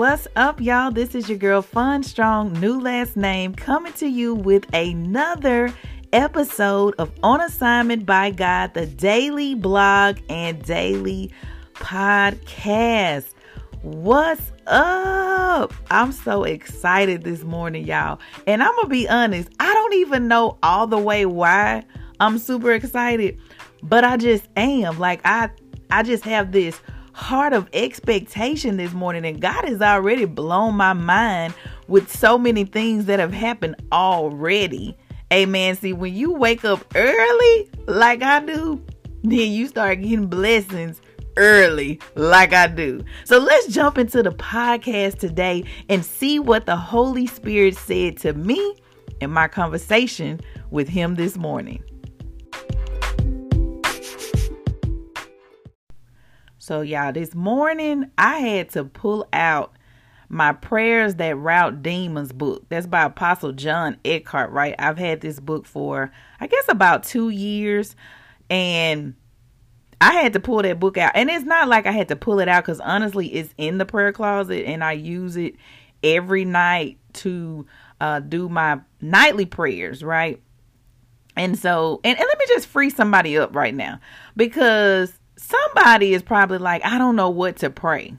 What's up, y'all? This is your girl, Fon Strong, new last name, coming to you with another episode of On Assignment by God, the daily blog and daily podcast. What's up? I'm so excited this morning, y'all. And I'm going to be honest, I don't even know all the way why I'm super excited, but I just am. Like I I just have this heart of expectation this morning, and God has already blown my mind with so many things that have happened already. Amen. See, when you wake up early, like I do, then you start getting blessings early, like I do. So let's jump into the podcast today and see what the Holy Spirit said to me in my conversation with Him this morning. So, y'all, this morning I had to pull out my Prayers That Rout Demons book. That's by Apostle John Eckhardt, right? I've had this book for, I guess, about two years. And I had to pull that book out. And it's not like I had to pull it out because honestly, it's in the prayer closet and I use it every night to uh, do my nightly prayers, right? And so, and, and let me just free somebody up right now because somebody is probably like, I don't know what to pray.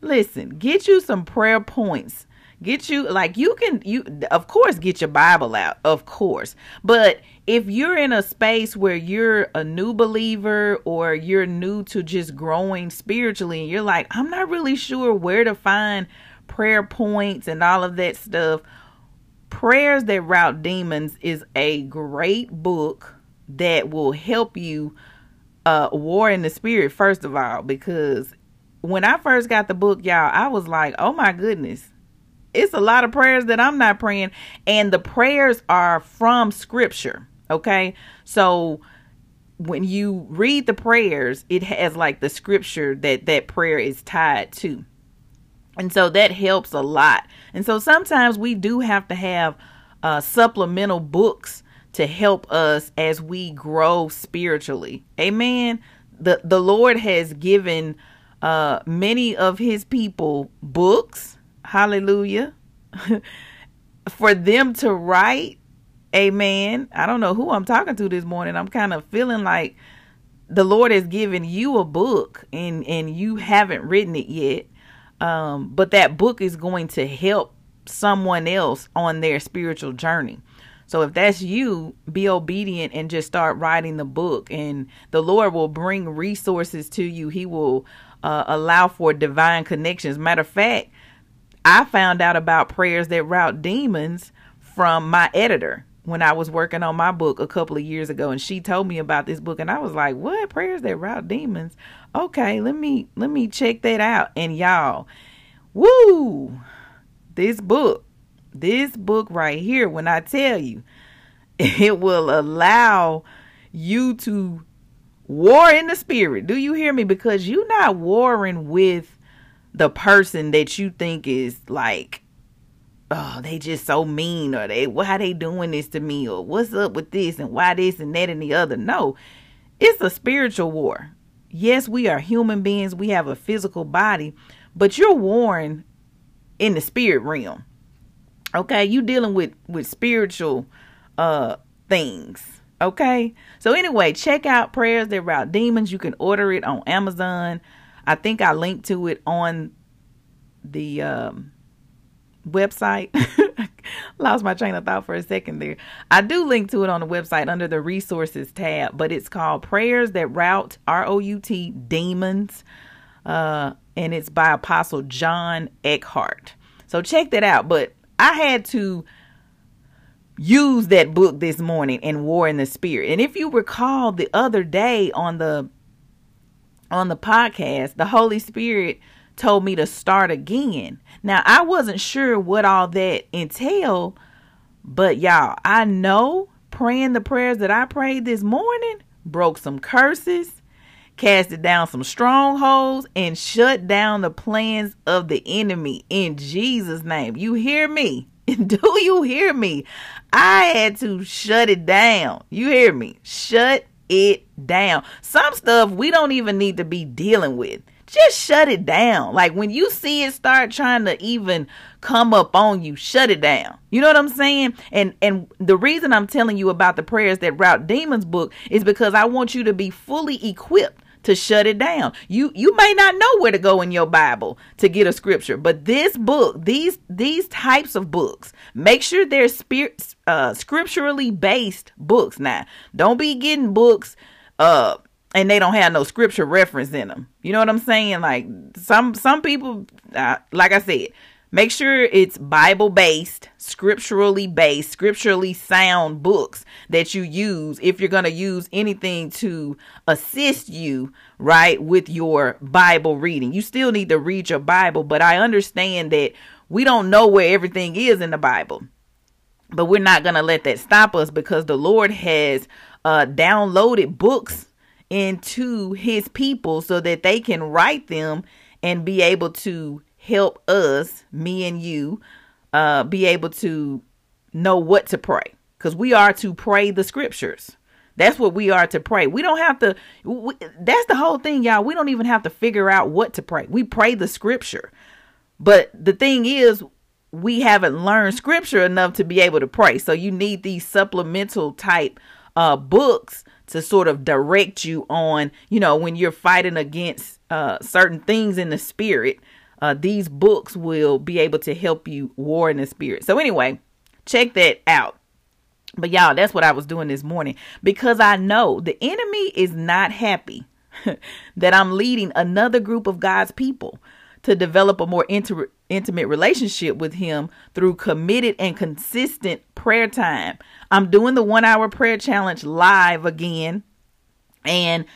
Listen, get you some prayer points. Get you like you can you of course get your Bible out, of course. But if you're in a space where you're a new believer or you're new to just growing spiritually and you're like, I'm not really sure where to find prayer points and all of that stuff, Prayers That Rout Demons is a great book that will help you uh war in the spirit first of all because when I first got the book y'all I was like oh my goodness. It's a lot of prayers that I'm not praying and the prayers are from scripture okay? So when you read the prayers it has like the scripture that that prayer is tied to. And so that helps a lot. And so sometimes we do have to have uh supplemental books to help us as we grow spiritually. Amen. The the Lord has given uh many of his people books. Hallelujah. for them to write. Amen. I don't know who I'm talking to this morning. I'm kind of feeling like the Lord has given you a book and and you haven't written it yet. Um but that book is going to help someone else on their spiritual journey. So if that's you, be obedient and just start writing the book, and the Lord will bring resources to you. He will uh, allow for divine connections. Matter of fact, I found out about prayers that rout demons from my editor when I was working on my book a couple of years ago and she told me about this book and I was like, "What? Prayers that rout demons?" Okay, let me let me check that out. And y'all, woo! This book this book right here, when I tell you, it will allow you to war in the spirit. Do you hear me? Because you're not warring with the person that you think is like, oh, they just so mean, or they why they doing this to me, or what's up with this, and why this and that and the other. No, it's a spiritual war. Yes, we are human beings. We have a physical body, but you're warring in the spirit realm. Okay, you dealing with with spiritual uh things. Okay. So anyway, check out prayers that rout demons. You can order it on Amazon. I think I linked to it on the um website. Lost my train of thought for a second there. I do link to it on the website under the resources tab, but it's called Prayers That Rout R O U T Demons. Uh and it's by Apostle John Eckhardt. So check that out. But I had to use that book this morning in War in the Spirit. And if you recall the other day on the on the podcast, the Holy Spirit told me to start again. Now, I wasn't sure what all that entailed, but y'all, I know praying the prayers that I prayed this morning broke some curses, casted down some strongholds, and shut down the plans of the enemy in Jesus' name. You hear me? Do you hear me? I had to shut it down. You hear me? Shut it down. Some stuff we don't even need to be dealing with just shut it down. Like when you see it start trying to even come up on you, shut it down. You know what I'm saying? And and the reason I'm telling you about the prayers that rout demons book is because I want you to be fully equipped to shut it down. You you may not know where to go in your Bible to get a scripture, but this book, these these types of books, make sure they're spirit uh scripturally based books. Now, don't be getting books uh and they don't have no scripture reference in them. You know what I'm saying? Like some some people, uh, like I said, make sure it's Bible based, scripturally based, scripturally sound books that you use if you're going to use anything to assist you, right, with your Bible reading. You still need to read your Bible, but I understand that we don't know where everything is in the Bible. But we're not going to let that stop us because the Lord has uh, downloaded books into his people so that they can write them and be able to help us, me and you, uh, be able to know what to pray. Because we are to pray the scriptures. That's what we are to pray. We don't have to, we, that's the whole thing, y'all. We don't even have to figure out what to pray. We pray the scripture. But the thing is, we haven't learned scripture enough to be able to pray. So you need these supplemental type uh, books to sort of direct you on, you know, when you're fighting against uh, certain things in the spirit. Uh, these books will be able to help you war in the spirit. So, anyway, check that out. But, y'all, that's what I was doing this morning because I know the enemy is not happy that I'm leading another group of God's people to develop a more inter- intimate relationship with Him through committed and consistent prayer time. I'm doing the one hour prayer challenge live again. And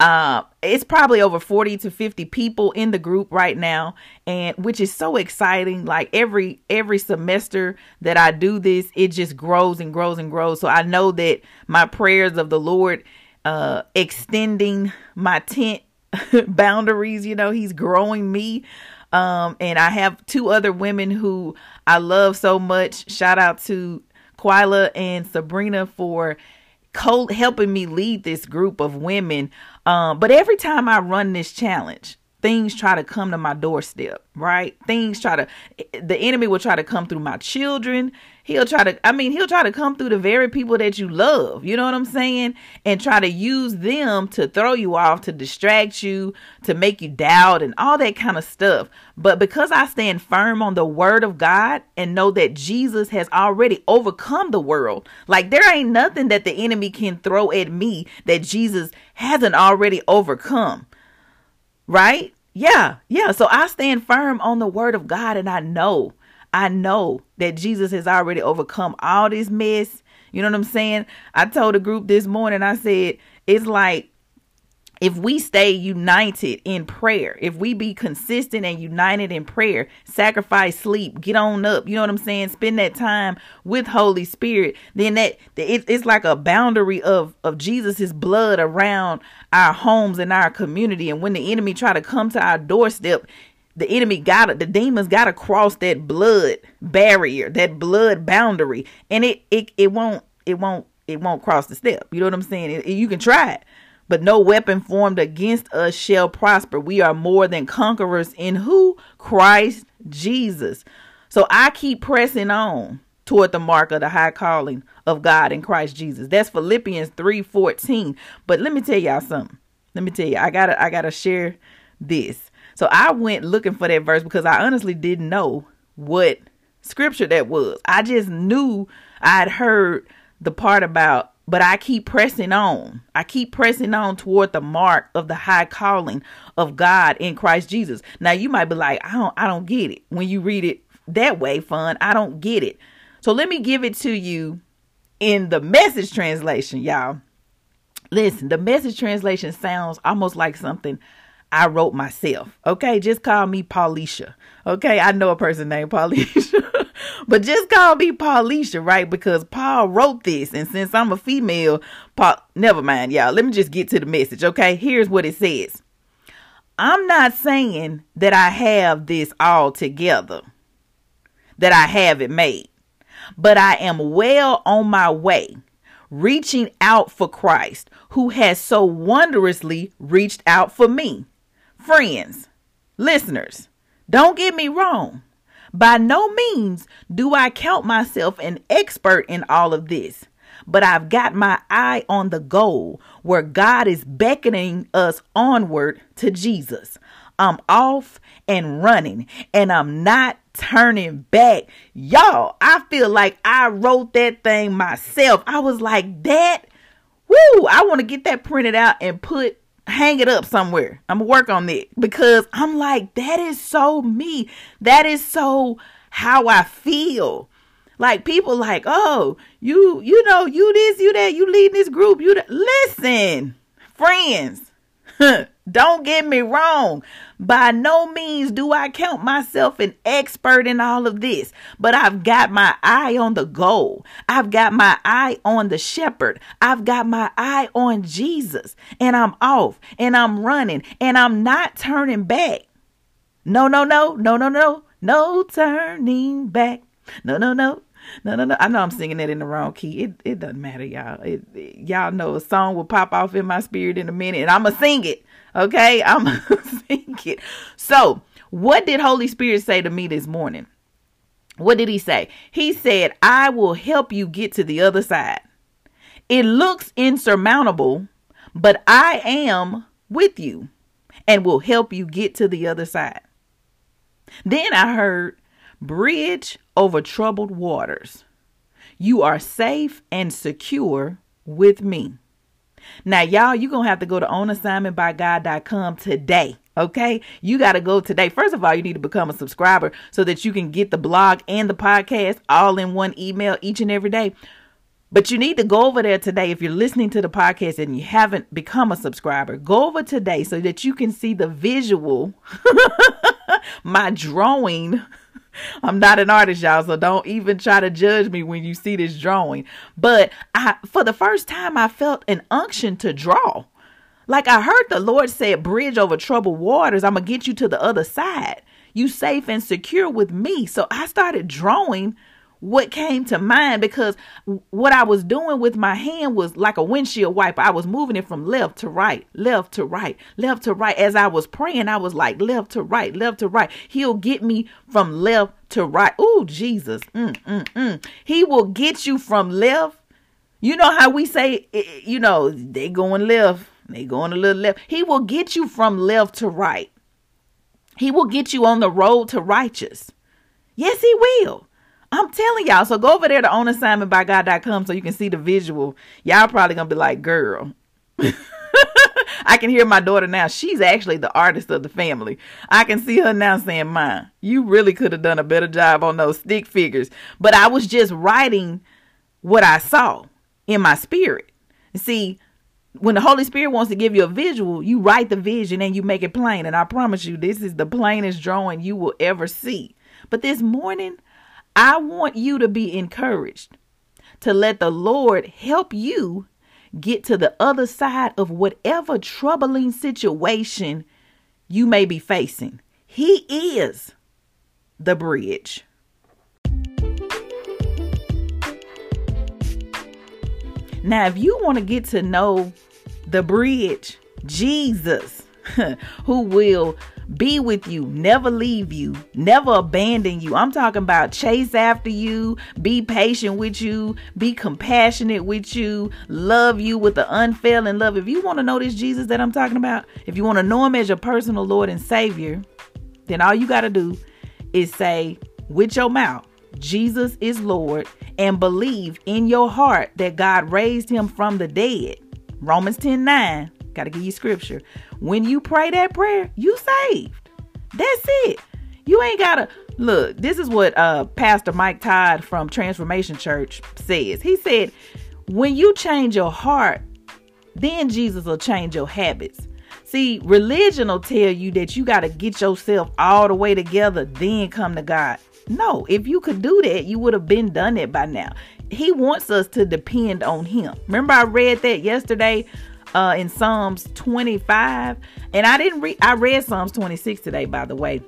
uh, it's probably over 40 to 50 people in the group right now and which is so exciting. Like every every semester that i do this it just grows and grows and grows. So i know that my prayers of the lord uh extending my tent boundaries you know he's growing me. Um and i have two other women who i love so much. Shout out to Quila and Sabrina for co- helping me lead this group of women. Um, but every time I run this challenge, things try to come to my doorstep, right? Things try to, the enemy will try to come through my children. He'll try to, I mean, he'll try to come through the very people that you love, you know what I'm saying? And try to use them to throw you off, to distract you, to make you doubt and all that kind of stuff. But because I stand firm on the word of God and know that Jesus has already overcome the world, like there ain't nothing that the enemy can throw at me that Jesus hasn't already overcome. Right? Yeah, yeah. So I stand firm on the word of God and I know I know that Jesus has already overcome all this mess. You know what I'm saying? I told a group this morning, I said, it's like if we stay united in prayer, if we be consistent and united in prayer, sacrifice sleep, get on up, you know what I'm saying? Spend that time with Holy Spirit, then that it, it's like a boundary of of Jesus's blood around our homes and our community. And when the enemy try to come to our doorstep, the enemy got it. the demons got to cross that blood barrier that blood boundary. And it it, it won't it won't it won't cross the step. You know what i'm saying? It, it, you can try it but no weapon formed against us shall prosper. We are more than conquerors in who? Christ jesus. So i keep pressing on toward the mark of the high calling of god in christ jesus. That's philippians 3 14 but let me tell y'all something. Let me tell you i gotta i gotta share this so I went looking for that verse because I honestly didn't know what scripture that was. I just knew I'd heard the part about but I keep pressing on. I keep pressing on toward the mark of the high calling of God in Christ Jesus. Now you might be like, I don't I don't get it. When you read it that way, Fon, I don't get it. So let me give it to you in the message translation, y'all. Listen, the message translation sounds almost like something I wrote myself. Okay, just call me Paulisha. Okay, I know a person named Paulisha, but just call me Paulisha, right? Because Paul wrote this, and since I'm a female, Paul, never mind, y'all. Let me just get to the message. Okay, here's what it says. I'm not saying that I have this all together, that I have it made, but I am well on my way reaching out for Christ, who has so wondrously reached out for me. Friends, listeners, don't get me wrong. By no means do I count myself an expert in all of this, but I've got my eye on the goal where God is beckoning us onward to Jesus. I'm off and running and I'm not turning back. Y'all, I feel like I wrote that thing myself. I was like, that, woo, I want to get that printed out and put, hang it up somewhere. I'm to work on it because I'm like, that is so me. That is so how I feel. Like people like, oh, you, you know, you this, you that, you lead this group, you that. Listen, friends, don't get me wrong. By no means do I count myself an expert in all of this, but I've got my eye on the goal. I've got my eye on the shepherd. I've got my eye on Jesus, and I'm off and I'm running and I'm not turning back. No, no, no, no, no, no, no turning back. No, no, no. No, no, no. I know I'm singing that in the wrong key. It it doesn't matter, y'all. It, it, y'all know a song will pop off in my spirit in a minute, and I'ma sing it. Okay, I'm thinking. So, what did Holy Spirit say to me this morning? What did he say? He said, I will help you get to the other side. It looks insurmountable, but I am with you and will help you get to the other side. Then I heard, Bridge over troubled waters. You are safe and secure with me. Now, y'all, you're going to have to go to onassignmentbygod.com today. Okay, you got to go today. First of all, you need to become a subscriber so that you can get the blog and the podcast all in one email each and every day. But you need to go over there today. If you're listening to the podcast and you haven't become a subscriber, go over today so that you can see the visual, my drawing I'm not an artist, y'all, so don't even try to judge me when you see this drawing. But I for the first time I felt an unction to draw. Like I heard the Lord say, bridge over troubled waters. I'm gonna get you to the other side. You safe and secure with me. So I started drawing what came to mind because what I was doing with my hand was like a windshield wiper. I was moving it from left to right, left to right, left to right. As I was praying, I was like left to right, left to right. He'll get me from left to right. Oh, Jesus. Mm, mm, mm. He will get you from left. You know how we say, eh, eh, you know, they going left, they going a little left. He will get you from left to right. He will get you on the road to righteous. Yes, he will. I'm telling y'all. So go over there to onassignmentbygod.com so you can see the visual. Y'all probably gonna be like, girl. I can hear my daughter now. She's actually the artist of the family. I can see her now saying, Mine, you really could have done a better job on those stick figures. But I was just writing what I saw in my spirit. See, when the Holy Spirit wants to give you a visual, you write the vision and you make it plain. And I promise you, this is the plainest drawing you will ever see. But this morning, I want you to be encouraged to let the Lord help you get to the other side of whatever troubling situation you may be facing. He is the bridge. Now, if you want to get to know the bridge, Jesus, who will be with you, never leave you, never abandon you. I'm talking about chase after you, be patient with you, be compassionate with you, love you with the unfailing love. If you want to know this Jesus that I'm talking about, if you want to know him as your personal Lord and Savior, then all you got to do is say with your mouth, Jesus is Lord, and believe in your heart that God raised him from the dead. Romans 10 9. Got to give you scripture. When you pray that prayer, you saved. That's it. You ain't gotta look. This is what uh Pastor Mike Todd from Transformation Church says. He said, when you change your heart, then Jesus will change your habits. See, religion will tell you that you got to get yourself all the way together, then come to God. No, if you could do that, you would have been done it by now. He wants us to depend on Him. Remember, I read that yesterday uh, in Psalms 25, and I didn't read. I read Psalms 26 today, by the way,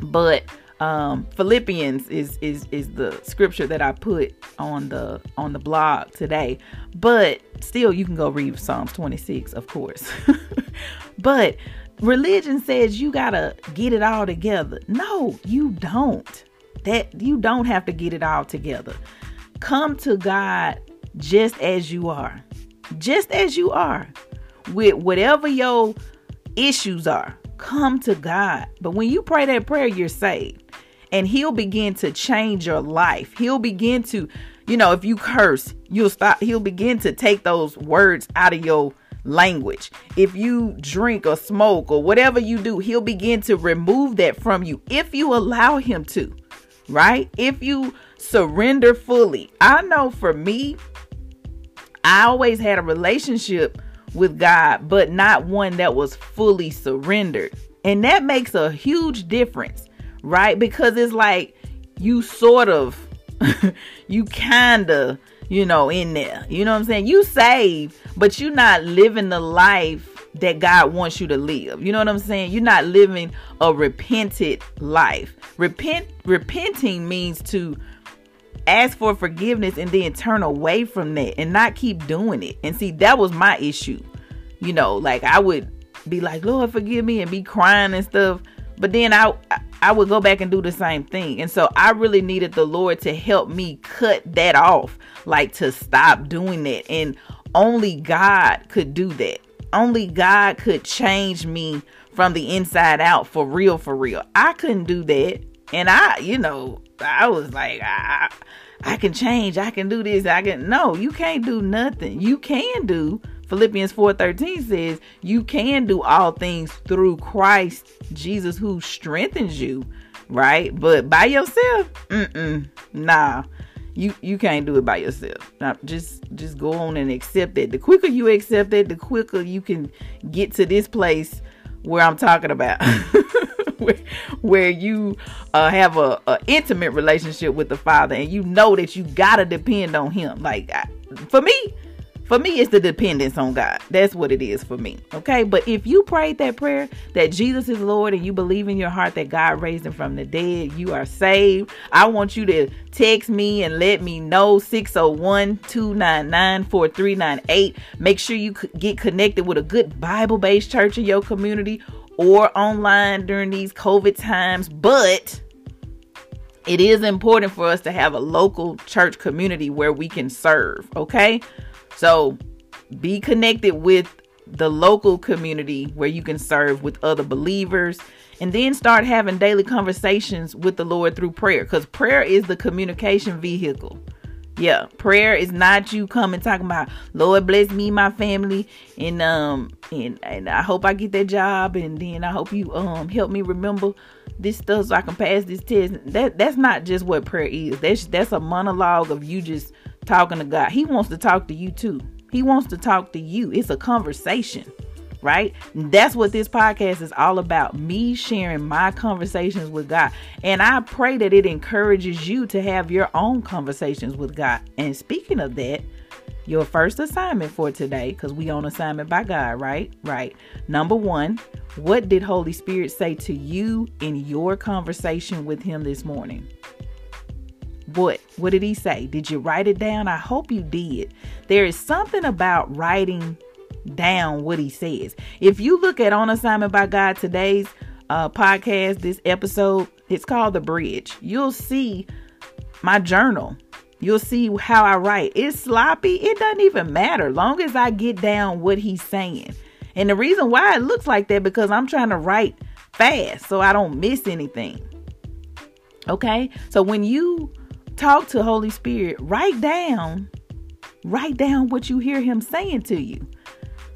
but um, Philippians is is is the scripture that I put on the on the blog today. But still, you can go read Psalms 26, of course. but religion says you gotta get it all together. No, you don't. That you don't have to get it all together. Come to God just as you are, just as you are, with whatever your issues are. Come to God. But when you pray that prayer, you're saved and he'll begin to change your life. He'll begin to, you know, if you curse, you'll stop. He'll begin to take those words out of your language. If you drink or smoke or whatever you do, he'll begin to remove that from you if you allow him to, right? If you surrender fully. I know for me, I always had a relationship with God, but not one that was fully surrendered. And that makes a huge difference right? Because it's like you sort of, you kind of, you know, in there. You know what I'm saying? You save, but you're not living the life that God wants you to live. You know what I'm saying? You're not living a repented life. Repent repenting means to ask for forgiveness and then turn away from that and not keep doing it. And see, that was my issue. You know, like I would be like, "Lord, forgive me," and be crying and stuff. But then I I would go back and do the same thing. And so I really needed the Lord to help me cut that off, like to stop doing that. And only God could do that. Only God could change me from the inside out for real, for real. I couldn't do that. And I, you know, I was like, I, I can change. I can do this. I can. No, you can't do nothing. You can do Philippians 4:13 says, "You can do all things through Christ Jesus who strengthens you." Right? But by yourself, mm-mm, nah. You you can't do it by yourself. Now, just just go on and accept it. The quicker you accept it, the quicker you can get to this place where I'm talking about. where, where, you uh, have a, a, intimate relationship with the father and you know that you gotta depend on him like I, for me for me, it's the dependence on God. That's what it is for me. Okay. But if you prayed that prayer that Jesus is Lord and you believe in your heart that God raised him from the dead, you are saved. I want you to text me and let me know 601 299 4398. Make sure you get connected with a good Bible based church in your community or online during these COVID times. But it is important for us to have a local church community where we can serve. Okay. So be connected with the local community where you can serve with other believers and then start having daily conversations with the Lord through prayer because prayer is the communication vehicle. Yeah, prayer is not you coming talking about Lord bless me, my family, and um and and I hope I get that job, and then I hope you um help me remember this stuff so I can pass this test. That that's not just what prayer is. That's that's a monologue of you just talking to God. He wants to talk to you too. He wants to talk to you. It's a conversation, right? That's what this podcast is all about. Me sharing my conversations with God. And I pray that it encourages you to have your own conversations with God. And speaking of that, your first assignment for today, because we on assignment by God, right? Right. Number one, what did Holy Spirit say to you in your conversation with Him this morning? What? What did he say? Did you write it down? I hope you did. There is something about writing down what he says. If you look at On Assignment by God today's uh, podcast, this episode, it's called The Bridge. You'll see my journal. You'll see how I write. It's sloppy. It doesn't even matter. Long as I get down what he's saying. And the reason why it looks like that because I'm trying to write fast so I don't miss anything. Okay? So when you talk to Holy Spirit, write down, write down what you hear him saying to you.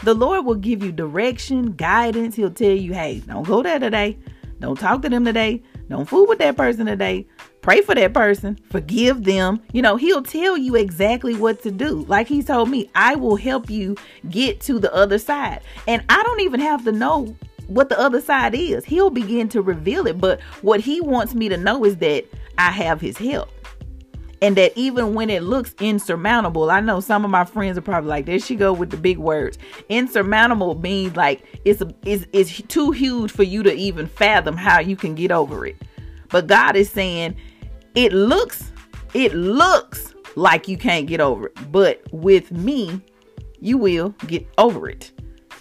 The Lord will give you direction, guidance. He'll tell you, hey, don't go there today. Don't talk to them today. Don't fool with that person today. pray for that person, forgive them. You know, he'll tell you exactly what to do. Like he told me, I will help you get to the other side. And I don't even have to know what the other side is. He'll begin to reveal it. But what he wants me to know is that I have his help. And that even when it looks insurmountable, I know some of my friends are probably like, there she go with the big words. Insurmountable means like it's it's, it's too huge for you to even fathom how you can get over it. But God is saying, it looks, it looks like you can't get over it. But with me, you will get over it.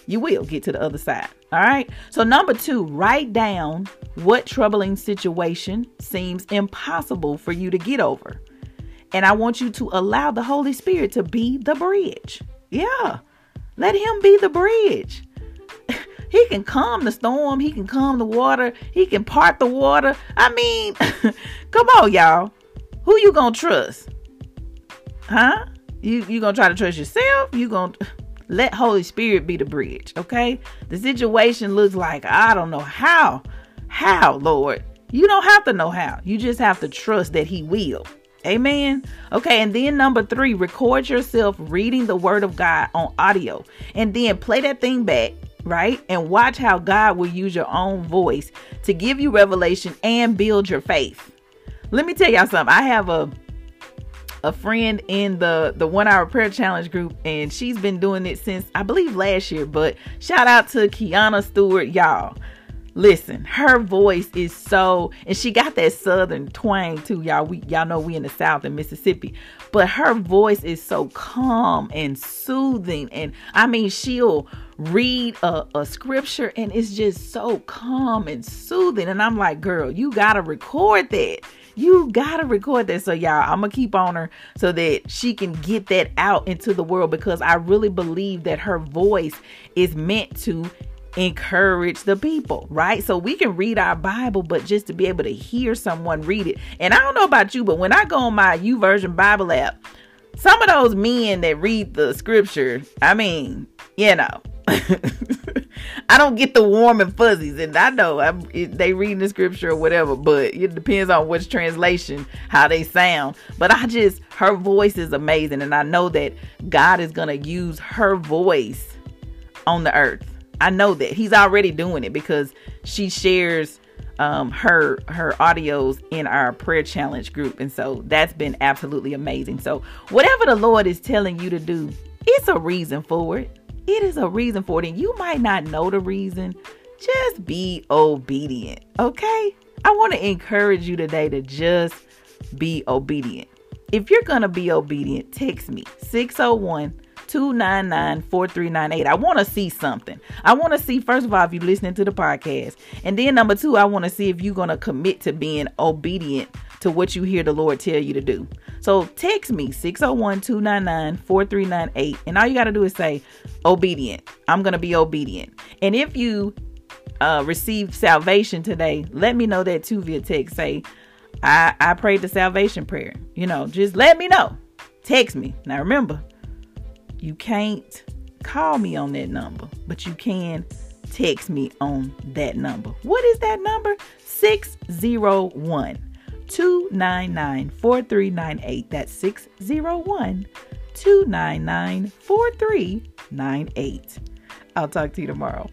You will get to the other side. All right. So, number two, write down what troubling situation seems impossible for you to get over. And I want you to allow the Holy Spirit to be the bridge. Yeah. Let Him be the bridge. he can calm the storm. He can calm the water. He can part the water. I mean, come on, y'all. Who you gonna trust? Huh? You you gonna try to trust yourself? You gonna let Holy Spirit be the bridge, okay? The situation looks like I don't know how. How, Lord? You don't have to know how. You just have to trust that He will. Amen. Okay, and then number three, record yourself reading the word of God on audio and then play that thing back, right? And watch how God will use your own voice to give you revelation and build your faith. Let me tell y'all something. I have a a friend in the the one hour prayer challenge group and she's been doing it since I believe last year. But shout out to Kiana Stewart, y'all. Listen, her voice is so, and she got that southern twang too, y'all. We y'all know we in the South in Mississippi, but her voice is so calm and soothing, and I mean she'll read a, a scripture and it's just so calm and soothing, and I'm like, girl, you gotta record that. You gotta record that. So y'all, I'm gonna keep on her so that she can get that out into the world because I really believe that her voice is meant to encourage the people, right? So we can read our Bible, but just to be able to hear someone read it. And I don't know about you, but when I go on my YouVersion Bible app, some of those men that read the scripture, I mean, you know, I don't get the warm and fuzzies, and I know I'm, they reading the scripture or whatever, but it depends on which translation, how they sound. But I just, her voice is amazing, and I know that God is gonna use her voice on the earth. I know that He's already doing it because she shares um, her her audios in our prayer challenge group, and so that's been absolutely amazing. So whatever the Lord is telling you to do, it's a reason for it. It is a reason for it, and you might not know the reason. Just be obedient, okay? I want to encourage you today to just be obedient. If you're going to be obedient, text me 601 299 4398. I want to see something. I want to see, first of all, if you're listening to the podcast. And then, number two, I want to see if you're going to commit to being obedient to what you hear the Lord tell you to do. So text me 601 299 4398. And all you got to do is say, obedient. I'm going to be obedient. And if you uh, receive salvation today, let me know that too via text. Say, I, I prayed the salvation prayer. You know, just let me know. Text me. Now remember, you can't call me on that number, but you can text me on that number. What is that number? 601 299 4398. That's 601 299 4398. I'll talk to you tomorrow.